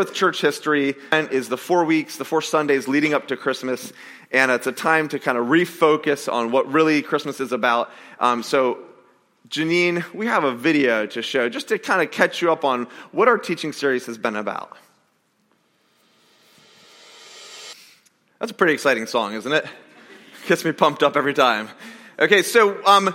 with church history, is the four weeks, the four Sundays leading up to Christmas, and it's a time to kind of refocus on what really Christmas is about. Um, so, Janine, we have a video to show just to kind of catch you up on what our teaching series has been about. That's a pretty exciting song, isn't it? Gets me pumped up every time. Okay, so um,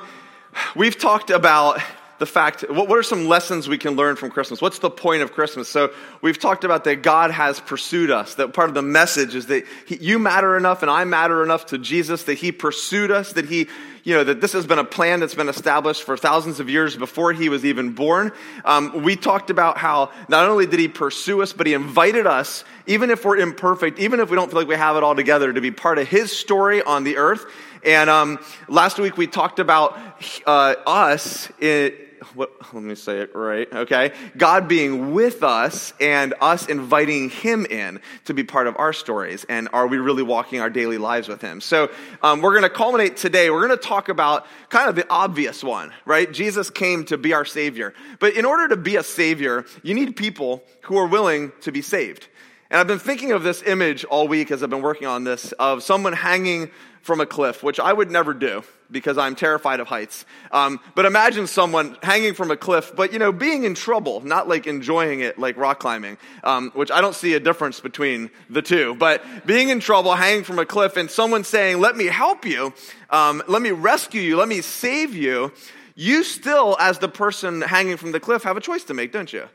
we've talked about the fact, what, what are some lessons we can learn from Christmas? What's the point of Christmas? So we've talked about that God has pursued us, that part of the message is that he, you matter enough and I matter enough to Jesus, that he pursued us, that he, you know, that this has been a plan that's been established for thousands of years before he was even born. Um, we talked about how not only did he pursue us, but he invited us, even if we're imperfect, even if we don't feel like we have it all together, to be part of his story on the earth. And um, last week we talked about uh, us in, what, let me say it right, okay? God being with us and us inviting Him in to be part of our stories. And are we really walking our daily lives with Him? So um, we're going to culminate today. We're going to talk about kind of the obvious one, right? Jesus came to be our Savior. But in order to be a Savior, you need people who are willing to be saved. And I've been thinking of this image all week as I've been working on this of someone hanging from a cliff, which I would never do because I'm terrified of heights. Um, but imagine someone hanging from a cliff, but you know, being in trouble, not like enjoying it like rock climbing, um, which I don't see a difference between the two. But being in trouble, hanging from a cliff, and someone saying, "Let me help you, um, let me rescue you, let me save you," you still, as the person hanging from the cliff, have a choice to make, don't you?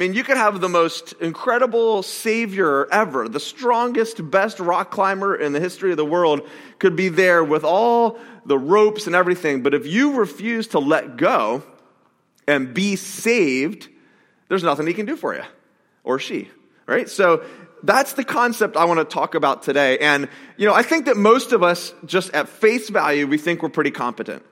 I mean, you could have the most incredible savior ever, the strongest, best rock climber in the history of the world could be there with all the ropes and everything. But if you refuse to let go and be saved, there's nothing he can do for you or she, right? So that's the concept I want to talk about today. And, you know, I think that most of us, just at face value, we think we're pretty competent.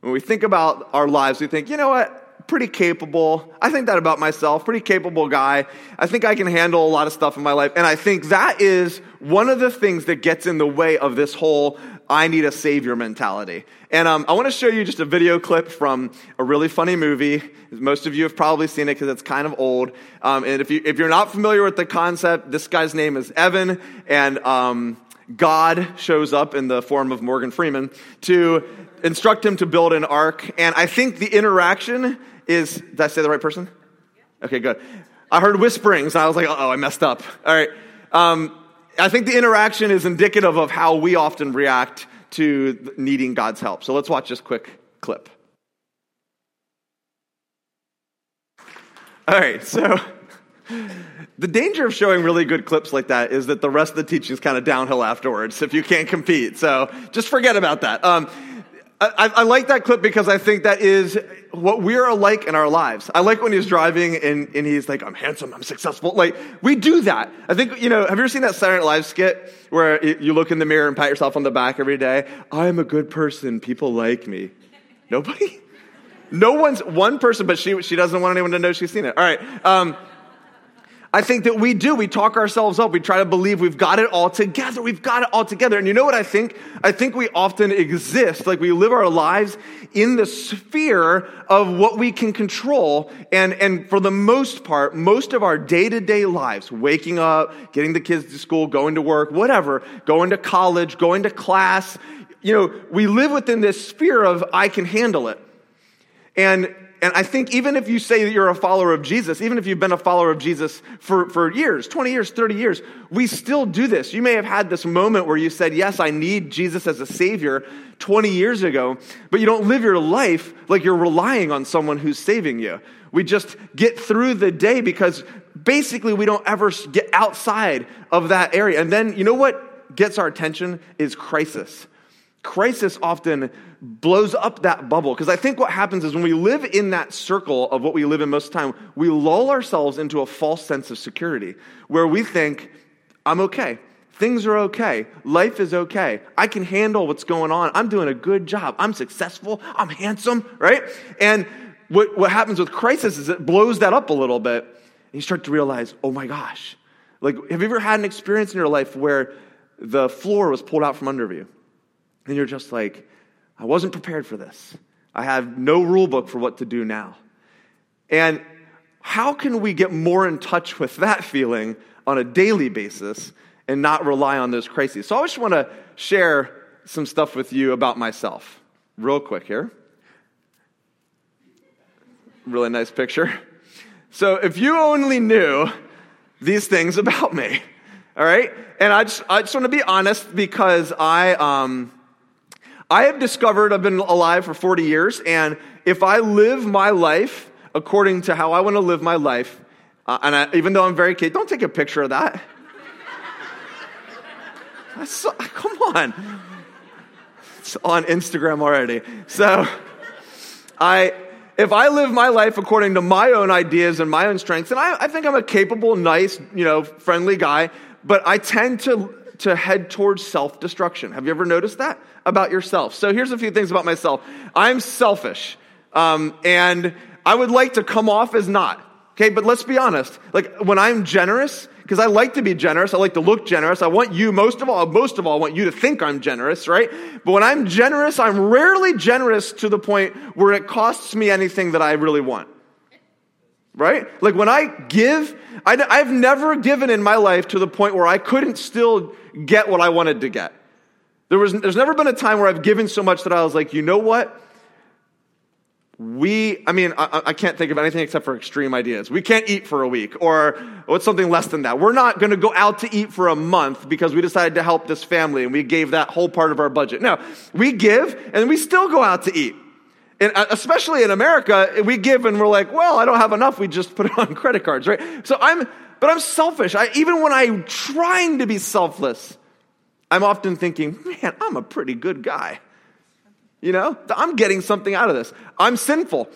When we think about our lives, we think, you know what? Pretty capable. I think that about myself, pretty capable guy. I think I can handle a lot of stuff in my life. And I think that is one of the things that gets in the way of this whole I need a savior mentality. And um, I want to show you just a video clip from a really funny movie. Most of you have probably seen it because it's kind of old. Um, and if, you, if you're not familiar with the concept, this guy's name is Evan. And um, God shows up in the form of Morgan Freeman to instruct him to build an ark. And I think the interaction is, did I say the right person? Okay, good. I heard whisperings and I was like, oh, I messed up. All right. Um, I think the interaction is indicative of how we often react to needing God's help. So let's watch this quick clip. All right, so the danger of showing really good clips like that is that the rest of the teaching is kind of downhill afterwards if you can't compete. So just forget about that. Um, I, I, like that clip because I think that is what we're alike in our lives. I like when he's driving and, and he's like, I'm handsome, I'm successful. Like, we do that. I think, you know, have you ever seen that Saturday Night Live skit where you look in the mirror and pat yourself on the back every day? I'm a good person, people like me. Nobody? No one's, one person, but she, she doesn't want anyone to know she's seen it. All right. Um, I think that we do. We talk ourselves up. We try to believe we've got it all together. We've got it all together. And you know what I think? I think we often exist, like we live our lives in the sphere of what we can control. And, and for the most part, most of our day to day lives, waking up, getting the kids to school, going to work, whatever, going to college, going to class, you know, we live within this sphere of I can handle it. And and I think even if you say that you're a follower of Jesus, even if you've been a follower of Jesus for, for years, 20 years, 30 years, we still do this. You may have had this moment where you said, Yes, I need Jesus as a Savior 20 years ago, but you don't live your life like you're relying on someone who's saving you. We just get through the day because basically we don't ever get outside of that area. And then, you know what gets our attention is crisis crisis often blows up that bubble. Because I think what happens is when we live in that circle of what we live in most of the time, we lull ourselves into a false sense of security where we think, I'm okay. Things are okay. Life is okay. I can handle what's going on. I'm doing a good job. I'm successful. I'm handsome, right? And what, what happens with crisis is it blows that up a little bit. And you start to realize, oh my gosh. Like, have you ever had an experience in your life where the floor was pulled out from under you? And you're just like, I wasn't prepared for this. I have no rule book for what to do now. And how can we get more in touch with that feeling on a daily basis and not rely on those crises? So I just want to share some stuff with you about myself, real quick here. Really nice picture. So if you only knew these things about me, all right? And I just, I just want to be honest because I, um, I have discovered I've been alive for 40 years, and if I live my life according to how I want to live my life, uh, and I, even though I'm very kid, don't take a picture of that. So, come on. It's on Instagram already. So, I, if I live my life according to my own ideas and my own strengths, and I, I think I'm a capable, nice, you know, friendly guy, but I tend to, to head towards self destruction. Have you ever noticed that about yourself? So here's a few things about myself I'm selfish, um, and I would like to come off as not. Okay, but let's be honest. Like when I'm generous, because I like to be generous, I like to look generous. I want you, most of all, most of all, I want you to think I'm generous, right? But when I'm generous, I'm rarely generous to the point where it costs me anything that I really want. Right? Like when I give, I, I've never given in my life to the point where I couldn't still get what I wanted to get. There was, there's never been a time where I've given so much that I was like, you know what? we, I mean, I, I, can't think of anything except for extreme ideas. We can't eat for a week or what's something less than that. We're not going to go out to eat for a month because we decided to help this family and we gave that whole part of our budget. No, we give and we still go out to eat. And uh, especially in America, we give and we're like, well, I don't have enough. We just put it on credit cards, right? So I'm, but I'm selfish. I, even when I'm trying to be selfless, I'm often thinking, man, I'm a pretty good guy. You know, I'm getting something out of this. I'm sinful.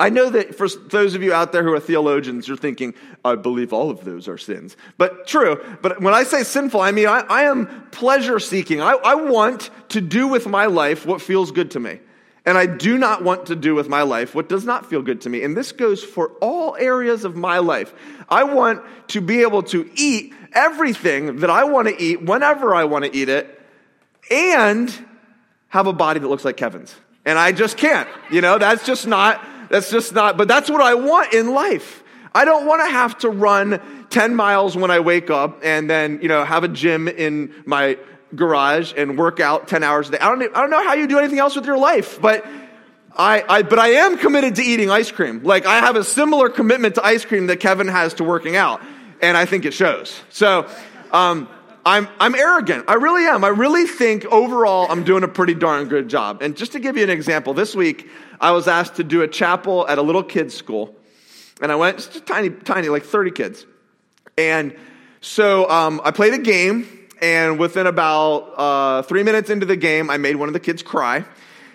I know that for those of you out there who are theologians, you're thinking, I believe all of those are sins. But true, but when I say sinful, I mean I, I am pleasure seeking. I, I want to do with my life what feels good to me. And I do not want to do with my life what does not feel good to me. And this goes for all areas of my life. I want to be able to eat everything that I want to eat whenever I want to eat it and have a body that looks like Kevin's. And I just can't. You know, that's just not, that's just not, but that's what I want in life. I don't want to have to run 10 miles when I wake up and then, you know, have a gym in my garage and work out 10 hours a day. I don't, I don't know how you do anything else with your life, but I, I, but I am committed to eating ice cream. Like I have a similar commitment to ice cream that Kevin has to working out. And I think it shows. So, um, I'm, I'm arrogant. I really am. I really think overall I'm doing a pretty darn good job. And just to give you an example, this week I was asked to do a chapel at a little kids' school. And I went, just tiny, tiny, like 30 kids. And so um, I played a game, and within about uh, three minutes into the game, I made one of the kids cry.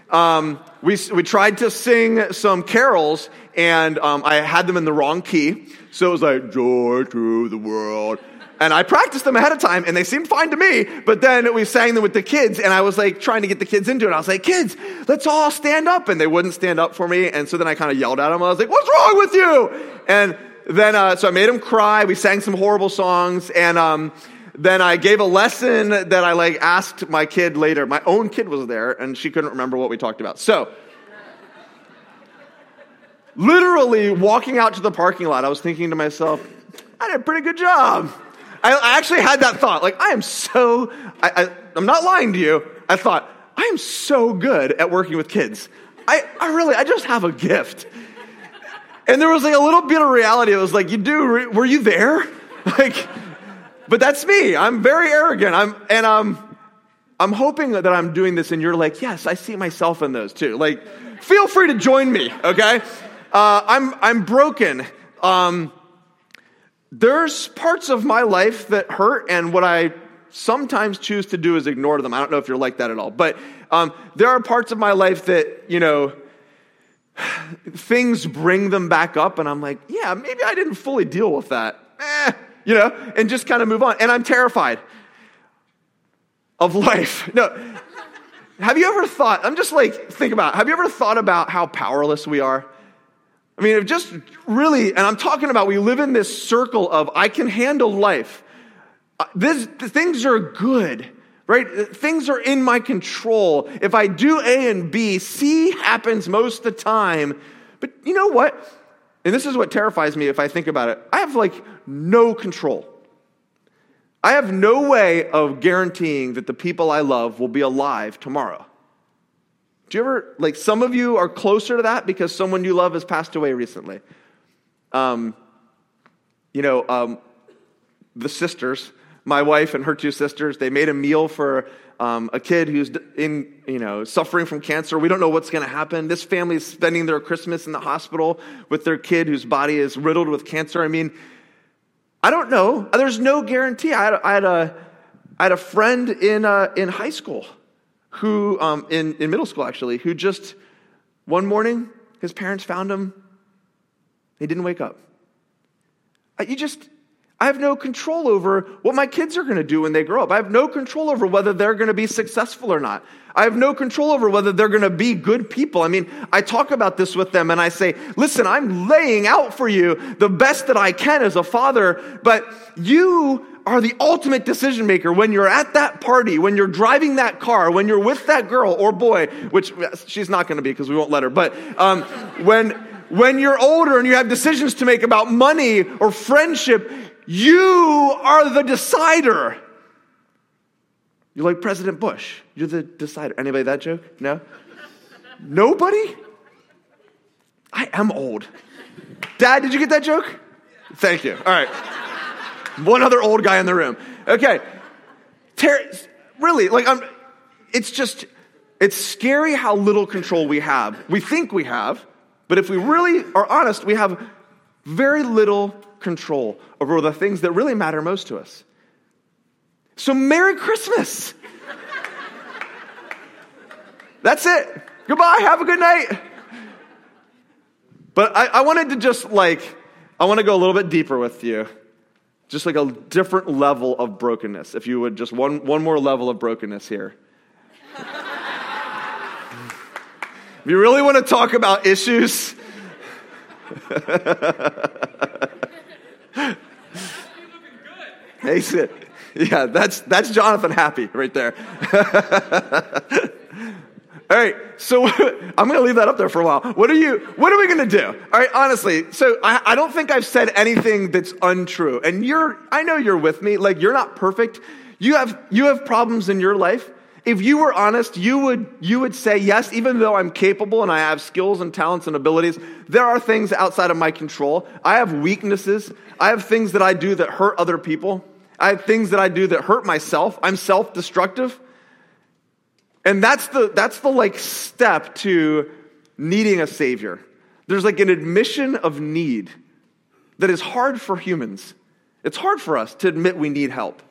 Um, we, we tried to sing some carols, and um, I had them in the wrong key. So it was like, Joy to the world. And I practiced them ahead of time and they seemed fine to me. But then we sang them with the kids and I was like trying to get the kids into it. I was like, kids, let's all stand up. And they wouldn't stand up for me. And so then I kind of yelled at them. I was like, what's wrong with you? And then, uh, so I made them cry. We sang some horrible songs. And, um, then I gave a lesson that I like asked my kid later. My own kid was there and she couldn't remember what we talked about. So, literally walking out to the parking lot, I was thinking to myself, I did a pretty good job. I, actually had that thought. Like, I am so, I, I, I'm not lying to you. I thought, I am so good at working with kids. I, I really, I just have a gift. And there was like a little bit of reality. It was like, you do, were you there? Like, but that's me. I'm very arrogant. I'm, and I'm, I'm hoping that I'm doing this and you're like, yes, I see myself in those too. Like, feel free to join me, okay? Uh, I'm, I'm broken. Um, there's parts of my life that hurt, and what I sometimes choose to do is ignore them. I don't know if you're like that at all, but um, there are parts of my life that, you know, things bring them back up, and I'm like, yeah, maybe I didn't fully deal with that. Eh, you know, and just kind of move on. And I'm terrified of life. No. Have you ever thought, I'm just like, think about, have you ever thought about how powerless we are? I mean, just really, and I'm talking about we live in this circle of I can handle life. Uh, this, things are good, right? Things are in my control. If I do A and B, C happens most of the time. But you know what? And this is what terrifies me if I think about it, I have like no control. I have no way of guaranteeing that the people I love will be alive tomorrow. Do you ever, like, some of you are closer to that because someone you love has passed away recently. Um, you know, um, the sisters, my wife and her two sisters, they made a meal for um, a kid who's in, you know, suffering from cancer. We don't know what's going to happen. This family is spending their Christmas in the hospital with their kid whose body is riddled with cancer. I mean, I don't know. There's no guarantee. I had, had a, I had a friend in, uh, in high school who, um, in, in middle school actually, who just one morning, his parents found him. He didn't wake up. You just, I have no control over what my kids are going to do when they grow up. I have no control over whether they're going to be successful or not. I have no control over whether they're going to be good people. I mean, I talk about this with them and I say, listen, I'm laying out for you the best that I can as a father, but you are the ultimate decision maker when you're at that party, when you're driving that car, when you're with that girl or boy, which she's not going to be because we won't let her, but um, when, when you're older and you have decisions to make about money or friendship, you are the decider. You're like President Bush. You're the decider. Anybody that joke? No? Nobody? I am old. Dad, did you get that joke? Thank you. All right. One other old guy in the room. Okay. Ter- really, like, I'm, it's just, it's scary how little control we have. We think we have, but if we really are honest, we have very little control over the things that really matter most to us. So, Merry Christmas. That's it. Goodbye. Have a good night. But I, I, wanted to just like, I want to go a little bit deeper with you. Just like a different level of brokenness. If you would, just one, one more level of brokenness here. if you really want to talk about issues, Hey, sit. Yeah, that's, that's Jonathan happy right there. All right, so I'm going to leave that up there for a while. What are you? What are we going to do? All right, honestly, so I, I don't think I've said anything that's untrue, and you're. I know you're with me. Like you're not perfect. You have you have problems in your life. If you were honest, you would you would say yes. Even though I'm capable and I have skills and talents and abilities, there are things outside of my control. I have weaknesses. I have things that I do that hurt other people. I have things that I do that hurt myself. I'm self destructive. And that's the, that's the like step to needing a savior. There's like an admission of need that is hard for humans. It's hard for us to admit we need help.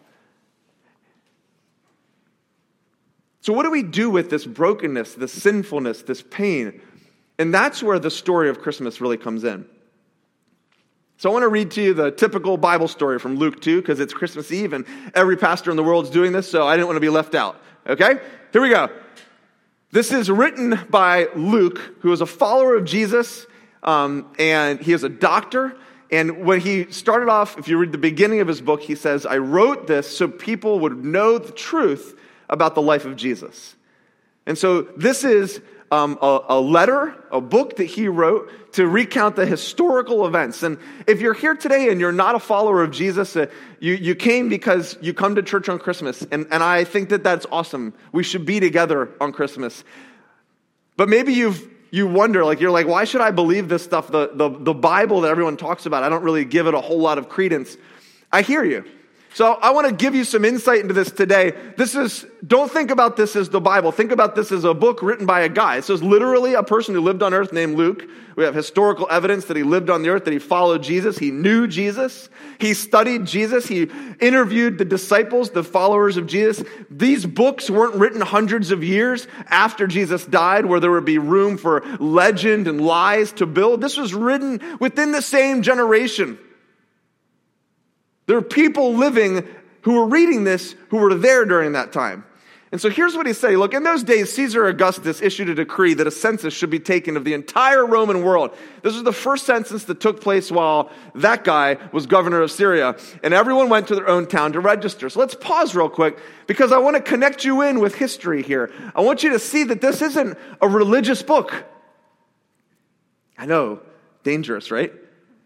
So, what do we do with this brokenness, this sinfulness, this pain? And that's where the story of Christmas really comes in. So I want to read to you the typical Bible story from Luke 2 because it's Christmas Eve and every pastor in the world is doing this, so I didn't want to be left out. Okay? Here we go. This is written by Luke, who is a follower of Jesus, um, and he is a doctor. And when he started off, if you read the beginning of his book, he says, I wrote this so people would know the truth about the life of Jesus. And so this is um, a, a, letter, a book that he wrote to recount the historical events. And if you're here today and you're not a follower of Jesus, uh, you, you came because you come to church on Christmas. And, and I think that that's awesome. We should be together on Christmas. But maybe you've you wonder, like, you're like, why should I believe this stuff? The, the, the Bible that everyone talks about, I don't really give it a whole lot of credence. I hear you. So I want to give you some insight into this today. This is, don't think about this as the Bible. Think about this as a book written by a guy. This is literally a person who lived on earth named Luke. We have historical evidence that he lived on the earth, that he followed Jesus. He knew Jesus. He studied Jesus. He interviewed the disciples, the followers of Jesus. These books weren't written hundreds of years after Jesus died, where there would be room for legend and lies to build. This was written within the same generation. There are people living who were reading this who were there during that time. And so here's what he said. Look, in those days, Caesar Augustus issued a decree that a census should be taken of the entire Roman world. This was the first census that took place while that guy was governor of Syria. And everyone went to their own town to register. So let's pause real quick because I want to connect you in with history here. I want you to see that this isn't a religious book. I know, dangerous, right?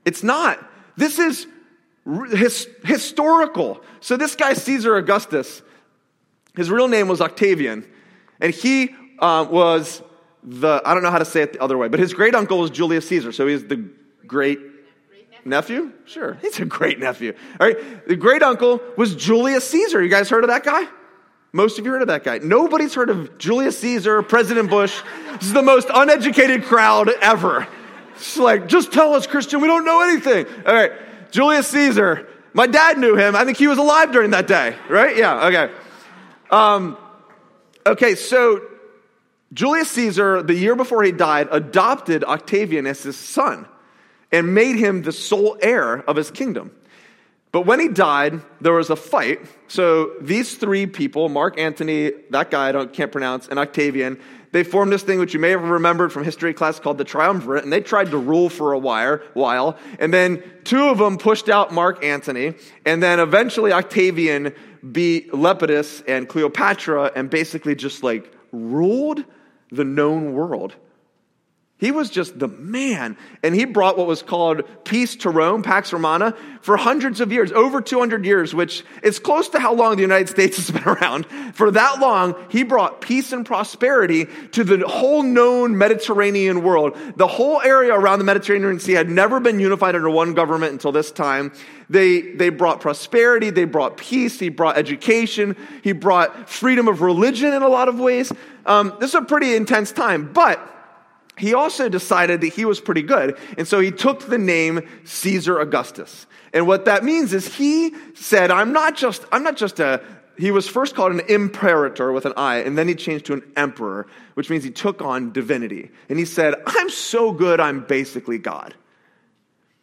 It's not. This is his, historical. So this guy, Caesar Augustus, his real name was Octavian, and he uh, was the, I don't know how to say it the other way, but his great uncle was Julius Caesar, so he's the great nephew? Sure, he's a great nephew. All right, the great uncle was Julius Caesar. You guys heard of that guy? Most of you heard of that guy. Nobody's heard of Julius Caesar, President Bush. This is the most uneducated crowd ever. It's like, just tell us, Christian, we don't know anything. All right, Julius Caesar. My dad knew him. I think he was alive during that day, right? Yeah, okay. Um, okay, so Julius Caesar, the year before he died, adopted Octavian as his son and made him the sole heir of his kingdom. But when he died, there was a fight. So these three people, Mark Antony, that guy I don't, can't pronounce, and Octavian, they formed this thing which you may have remembered from history class called the Triumvirate, and they tried to rule for a while. And then two of them pushed out Mark Antony, and then eventually Octavian beat Lepidus and Cleopatra and basically just like ruled the known world. He was just the man. And he brought what was called peace to Rome, Pax Romana, for hundreds of years, over 200 years, which is close to how long the United States has been around. For that long, he brought peace and prosperity to the whole known Mediterranean world. The whole area around the Mediterranean Sea had never been unified under one government until this time. They, they brought prosperity, they brought peace, he brought education, he brought freedom of religion in a lot of ways. Um, this is a pretty intense time, but he also decided that he was pretty good. And so he took the name Caesar Augustus. And what that means is he said, I'm not just, I'm not just a, he was first called an imperator with an I, and then he changed to an emperor, which means he took on divinity. And he said, I'm so good, I'm basically God.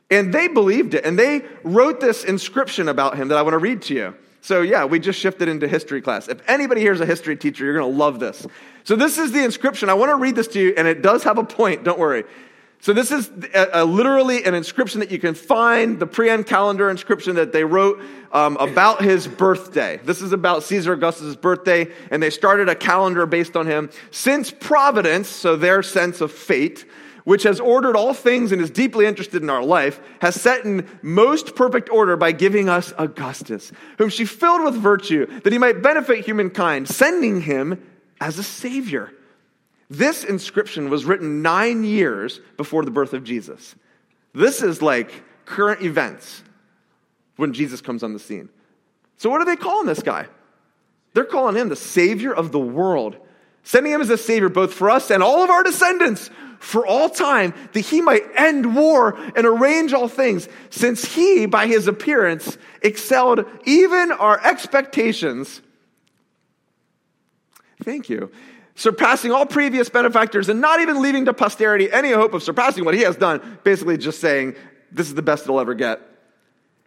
And they believed it, and they wrote this inscription about him that I want to read to you. So, yeah, we just shifted into history class. If anybody here is a history teacher, you're going to love this. So, this is the inscription. I want to read this to you, and it does have a point, don't worry. So, this is a, a, literally an inscription that you can find, the Priene calendar inscription that they wrote um, about his birthday. This is about Caesar Augustus' birthday, and they started a calendar based on him. Since Providence, so their sense of fate, which has ordered all things and is deeply interested in our life, has set in most perfect order by giving us Augustus, whom she filled with virtue, that he might benefit humankind, sending him as a savior. This inscription was written nine years before the birth of Jesus. This is like current events when Jesus comes on the scene. So, what are they calling this guy? They're calling him the Savior of the world, sending him as a Savior both for us and all of our descendants for all time that he might end war and arrange all things, since he, by his appearance, excelled even our expectations. Thank you. Surpassing all previous benefactors and not even leaving to posterity any hope of surpassing what he has done, basically just saying, this is the best it'll ever get.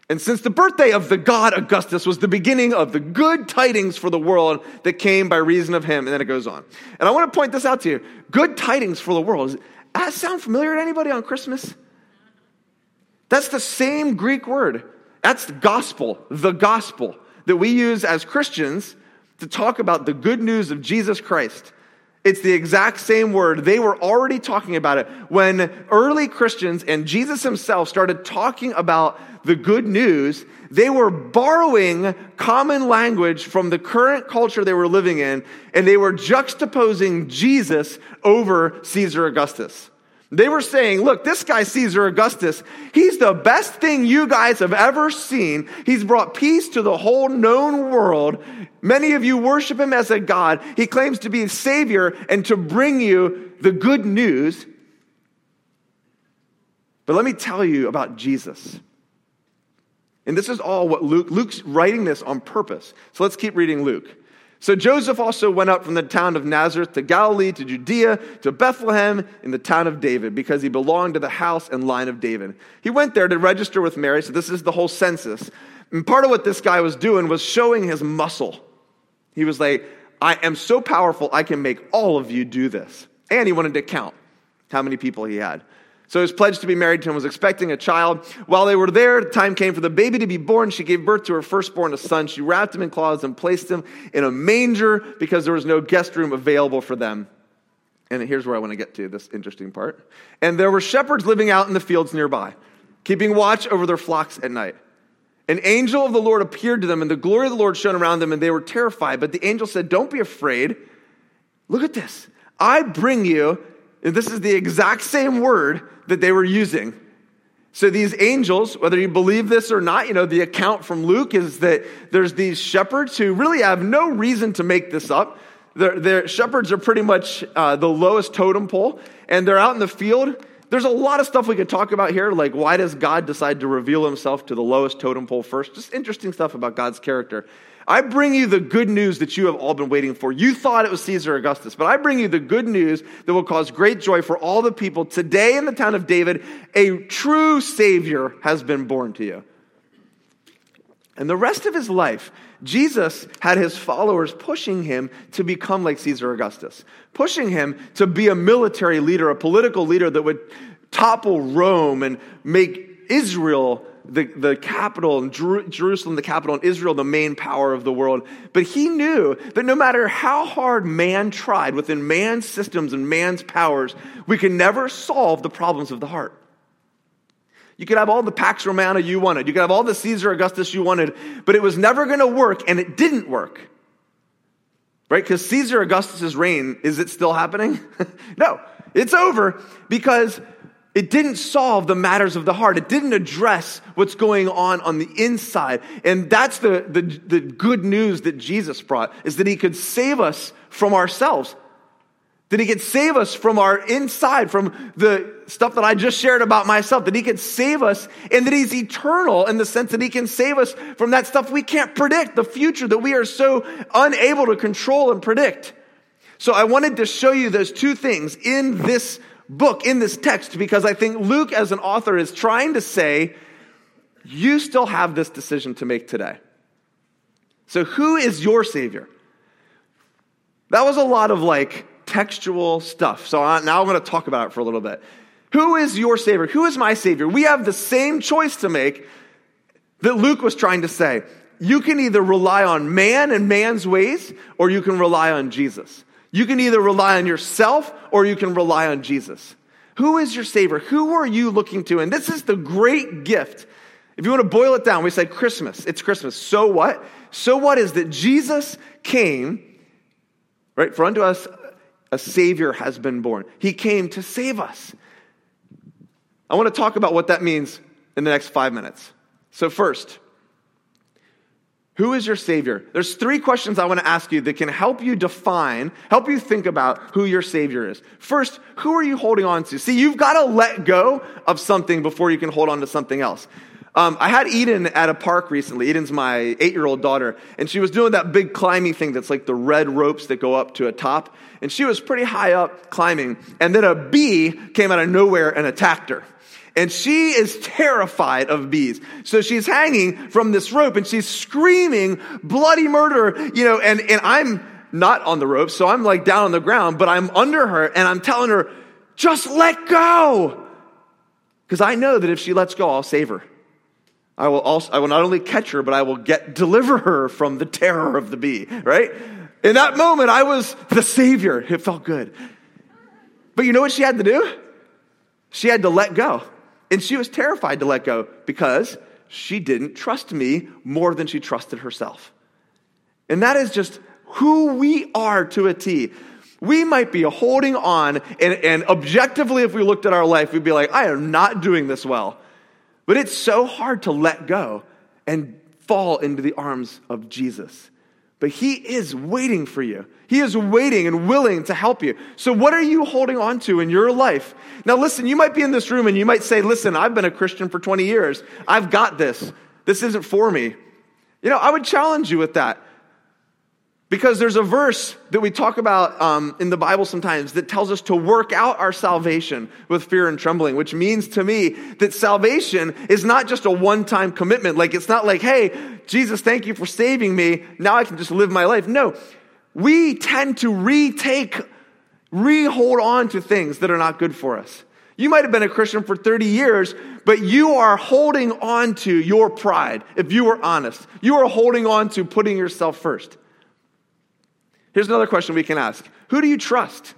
And since the birthday of the god Augustus was the beginning of the good tidings for the world that came by reason of him, and then it goes on. And I want to point this out to you. Good tidings for the world. Does that sound familiar to anybody on Christmas? That's the same Greek word. That's the gospel, the gospel that we use as Christians to talk about the good news of Jesus Christ. It's the exact same word. They were already talking about it when early Christians and Jesus himself started talking about the good news. They were borrowing common language from the current culture they were living in, and they were juxtaposing Jesus over Caesar Augustus. They were saying, look, this guy, Caesar Augustus, he's the best thing you guys have ever seen. He's brought peace to the whole known world. Many of you worship him as a God. He claims to be a savior and to bring you the good news. But let me tell you about Jesus. And this is all what Luke, Luke's writing this on purpose. So let's keep reading Luke. So Joseph also went up from the town of Nazareth to Galilee, to Judea, to Bethlehem in the town of David, because he belonged to the house and line of David. He went there to register with Mary. So this is the whole census. And part of what this guy was doing was showing his muscle. He was like, I am so powerful, I can make all of you do this. And he wanted to count how many people he had. So his pledge to be married to him was expecting a child. While they were there, the time came for the baby to be born. She gave birth to her firstborn, a son. She wrapped him in cloths and placed him in a manger because there was no guest room available for them. And here's where I want to get to this interesting part. And there were shepherds living out in the fields nearby. keeping watch over their flocks at night. An angel of the Lord appeared to them, and the glory of the Lord shone around them, and they were terrified. But the angel said, Don't be afraid. Look at this. I bring you, and this is the exact same word that they were using. So these angels, whether you believe this or not, you know, the account from Luke is that there's these shepherds who really have no reason to make this up. The shepherds are pretty much uh, the lowest totem pole, and they're out in the field there's a lot of stuff we could talk about here, like why does God decide to reveal himself to the lowest totem pole first? Just interesting stuff about God's character. I bring you the good news that you have all been waiting for. You thought it was Caesar Augustus, but I bring you the good news that will cause great joy for all the people. Today in the town of David, a true Savior has been born to you. And the rest of his life, Jesus had his followers pushing him to become like Caesar Augustus, pushing him to be a military leader, a political leader that would topple Rome and make Israel the, the capital, and Jer- Jerusalem the capital, and Israel the main power of the world. But he knew that no matter how hard man tried within man's systems and man's powers, we can never solve the problems of the heart. You could have all the Pax Romana you wanted. You could have all the Caesar Augustus you wanted, but it was never going to work, and it didn't work. Right? Because Caesar Augustus's reign, is it still happening? no, it's over because it didn't solve the matters of the heart. It didn't address what's going on on the inside. And that's the, the, the good news that Jesus brought, is that he could save us from ourselves that he could save us from our inside, from the stuff that I just shared about myself, that he could save us, and that he's eternal in the sense that he can save us from that stuff we can't predict, the future that we are so unable to control and predict. So I wanted to show you those two things in this book, in this text, because I think Luke, as an author, is trying to say, you still have this decision to make today. So, who is your Savior? That was a lot of like, textual stuff. So now I'm going to talk about it for a little bit. Who is your Savior? Who is my Savior? We have the same choice to make that Luke was trying to say. You can either rely on man and man's ways, or you can rely on Jesus. You can either rely on yourself, or you can rely on Jesus. Who is your Savior? Who are you looking to? And this is the great gift. If you want to boil it down, we say Christmas. It's Christmas. So what? So what is that Jesus came, right? For unto us a Savior has been born. He came to save us. I want to talk about what that means in the next five minutes. So, first, who is your Savior? There's three questions I want to ask you that can help you define, help you think about who your Savior is. First, who are you holding on to? See, you've got to let go of something before you can hold on to something else. Um, I had Eden at a park recently. Eden's my eight year old daughter, and she was doing that big climbing thing that's like the red ropes that go up to a top. And she was pretty high up climbing, and then a bee came out of nowhere and attacked her. And she is terrified of bees. So she's hanging from this rope and she's screaming bloody murder, you know, and, and I'm not on the rope, so I'm like down on the ground, but I'm under her and I'm telling her, just let go. Because I know that if she lets go, I'll save her. I will also, I will not only catch her, but I will get, deliver her from the terror of the bee, right? In that moment, I was the savior. It felt good. But you know what she had to do? She had to let go. And she was terrified to let go because she didn't trust me more than she trusted herself. And that is just who we are to a T. We might be holding on, and, and objectively, if we looked at our life, we'd be like, I am not doing this well. But it's so hard to let go and fall into the arms of Jesus. But He is waiting for you. He is waiting and willing to help you. So, what are you holding on to in your life? Now, listen, you might be in this room and you might say, Listen, I've been a Christian for 20 years. I've got this. This isn't for me. You know, I would challenge you with that. Because there's a verse that we talk about um, in the Bible sometimes that tells us to work out our salvation with fear and trembling, which means to me that salvation is not just a one time commitment. Like, it's not like, hey, Jesus, thank you for saving me. Now I can just live my life. No, we tend to retake, re hold on to things that are not good for us. You might have been a Christian for 30 years, but you are holding on to your pride, if you were honest. You are holding on to putting yourself first. Here's another question we can ask Who do you trust?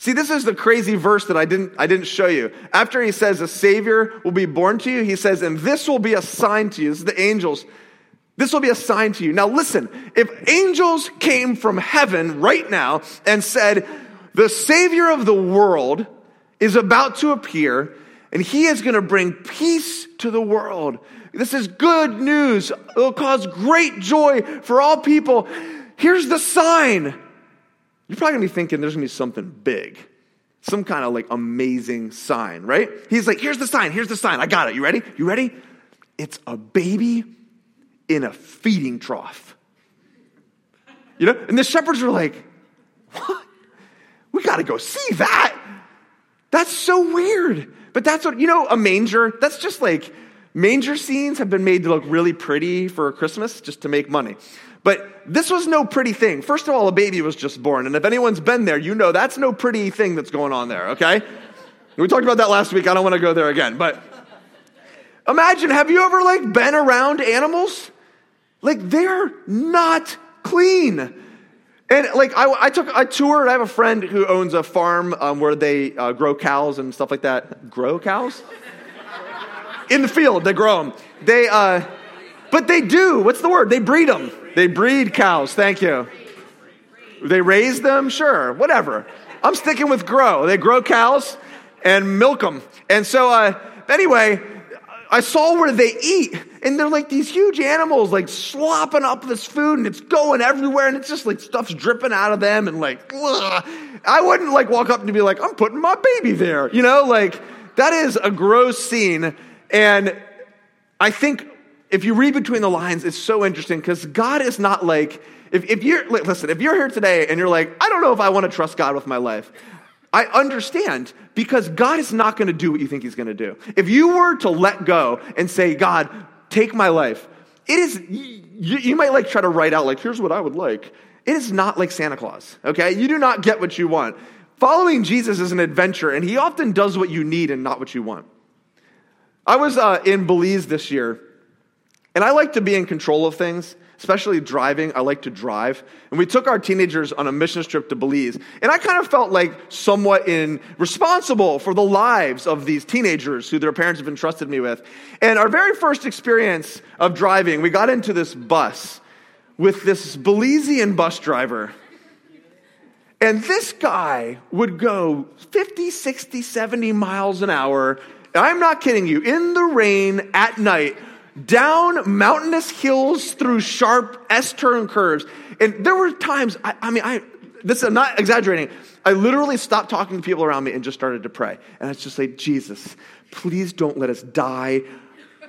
See, this is the crazy verse that I didn't, I didn't show you. After he says a savior will be born to you, he says, and this will be a sign to you. This is the angels. This will be a sign to you. Now listen, if angels came from heaven right now and said, the savior of the world is about to appear and he is going to bring peace to the world. This is good news. It will cause great joy for all people. Here's the sign. You're probably gonna be thinking there's gonna be something big, some kind of like amazing sign, right? He's like, here's the sign, here's the sign. I got it. You ready? You ready? It's a baby in a feeding trough. You know? And the shepherds are like, what? We gotta go see that. That's so weird. But that's what, you know, a manger, that's just like, manger scenes have been made to look really pretty for Christmas just to make money. But this was no pretty thing. First of all, a baby was just born. And if anyone's been there, you know that's no pretty thing that's going on there, okay? We talked about that last week. I don't want to go there again. But imagine, have you ever like been around animals? Like they're not clean. And like I, I took a tour. I have a friend who owns a farm um, where they uh, grow cows and stuff like that. Grow cows? In the field, they grow them. They, uh, but they do. What's the word? They breed them. They breed cows. Thank you. They raise them? Sure, whatever. I'm sticking with grow. They grow cows and milk them. And so, uh, anyway, I saw where they eat, and they're like these huge animals, like slopping up this food, and it's going everywhere, and it's just like stuff's dripping out of them, and like, ugh. I wouldn't like walk up and be like, I'm putting my baby there, you know, like that is a gross scene. And I think if you read between the lines, it's so interesting because God is not like, if, if you're, listen, if you're here today and you're like, I don't know if I want to trust God with my life, I understand because God is not going to do what you think He's going to do. If you were to let go and say, God, take my life, it is, you, you might like try to write out, like, here's what I would like. It is not like Santa Claus, okay? You do not get what you want. Following Jesus is an adventure, and He often does what you need and not what you want. I was uh, in Belize this year and I like to be in control of things, especially driving. I like to drive. And we took our teenagers on a mission trip to Belize. And I kind of felt like somewhat in responsible for the lives of these teenagers who their parents have entrusted me with. And our very first experience of driving, we got into this bus with this Belizean bus driver. And this guy would go 50, 60, 70 miles an hour. I'm not kidding you, in the rain at night down mountainous hills through sharp S turn curves. And there were times, I, I mean, I, this I'm not exaggerating. I literally stopped talking to people around me and just started to pray. And I just like, Jesus, please don't let us die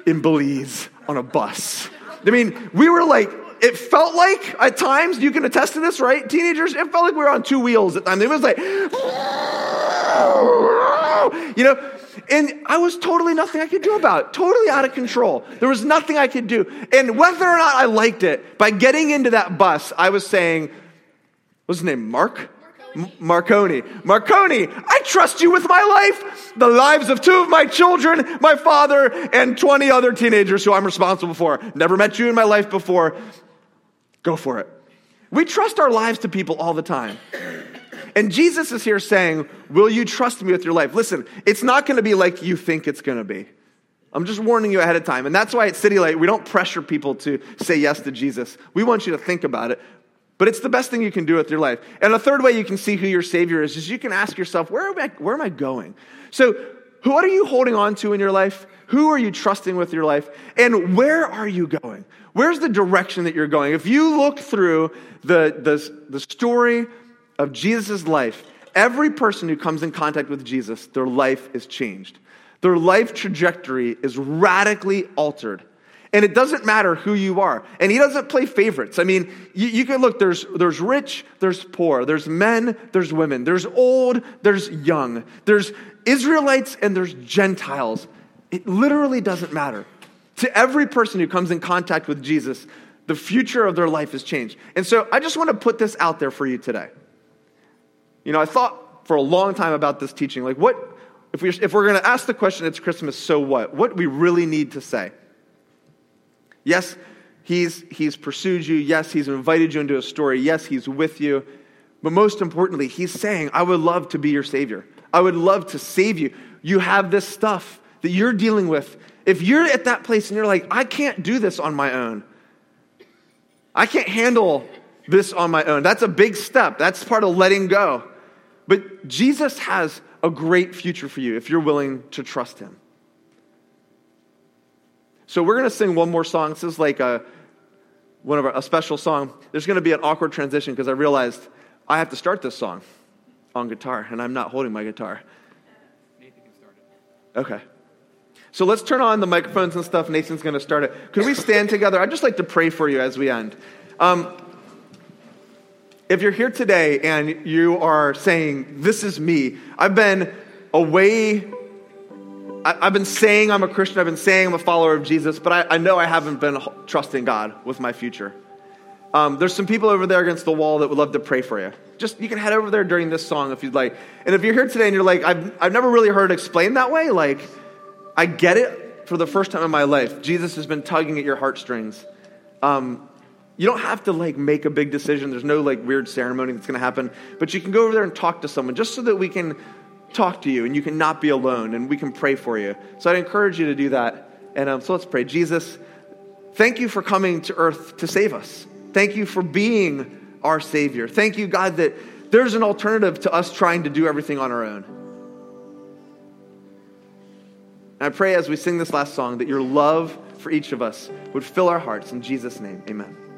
in Belize on a bus. I mean, we were like, it felt like at times, you can attest to this, right? Teenagers, it felt like we were on two wheels at times. It was like, you know, and I was totally nothing I could do about it. Totally out of control. There was nothing I could do. And whether or not I liked it, by getting into that bus, I was saying, what's his name? Mark? Marconi. Marconi, I trust you with my life, the lives of two of my children, my father, and 20 other teenagers who I'm responsible for. Never met you in my life before. Go for it. We trust our lives to people all the time. And Jesus is here saying, Will you trust me with your life? Listen, it's not going to be like you think it's going to be. I'm just warning you ahead of time. And that's why at City Light, we don't pressure people to say yes to Jesus. We want you to think about it. But it's the best thing you can do with your life. And a third way you can see who your Savior is is you can ask yourself, where am I, where am I going? So, what are you holding on to in your life? Who are you trusting with your life? And where are you going? Where's the direction that you're going? If you look through the, the, the story of Jesus' life, every person who comes in contact with Jesus, their life is changed. Their life trajectory is radically altered. And it doesn't matter who you are. And he doesn't play favorites. I mean, you, you, can look, there's, there's rich, there's poor, there's men, there's women, there's old, there's young, there's Israelites, and there's Gentiles. It literally doesn't matter. To every person who comes in contact with Jesus, the future of their life is changed. And so I just want to put this out there for you today. You know, I thought for a long time about this teaching. Like, what, if, we, if we're going to ask the question, it's Christmas, so what? What we really need to say. Yes, he's, he's pursued you. Yes, he's invited you into a story. Yes, he's with you. But most importantly, he's saying, I would love to be your Savior. I would love to save you. You have this stuff that you're dealing with. If you're at that place and you're like, I can't do this on my own, I can't handle this on my own, that's a big step. That's part of letting go. But Jesus has a great future for you if you're willing to trust him. So we're going to sing one more song. This is like a one of our, a special song. There's going to be an awkward transition because I realized I have to start this song on guitar, and I'm not holding my guitar. Nathan can start it. Okay. So let's turn on the microphones and stuff. Nathan's going to start it. Could we stand together? I'd just like to pray for you as we end. Um, if you're here today and you are saying, This is me, I've been away, I, have been saying I'm a Christian, I've been saying I'm a follower of Jesus, but I, I know I haven't been trusting God with my future. Um, there's some people over there against the wall that would love to pray for you. Just, you can head over there during this song if you'd like. And if you're here today and you're like, I've, I've never really heard it explained that way, like, I get it for the first time in my life. Jesus has been tugging at your heartstrings. Um, you don't have to like make a big decision. There's no like weird ceremony that's going to happen. But you can go over there and talk to someone just so that we can talk to you and you can not be alone and we can pray for you. So I'd encourage you to do that. And um, so let's pray. Jesus, thank you for coming to earth to save us. Thank you for being our Savior. Thank you, God, that there's an alternative to us trying to do everything on our own. And I pray as we sing this last song that your love for each of us would fill our hearts. In Jesus' name, amen.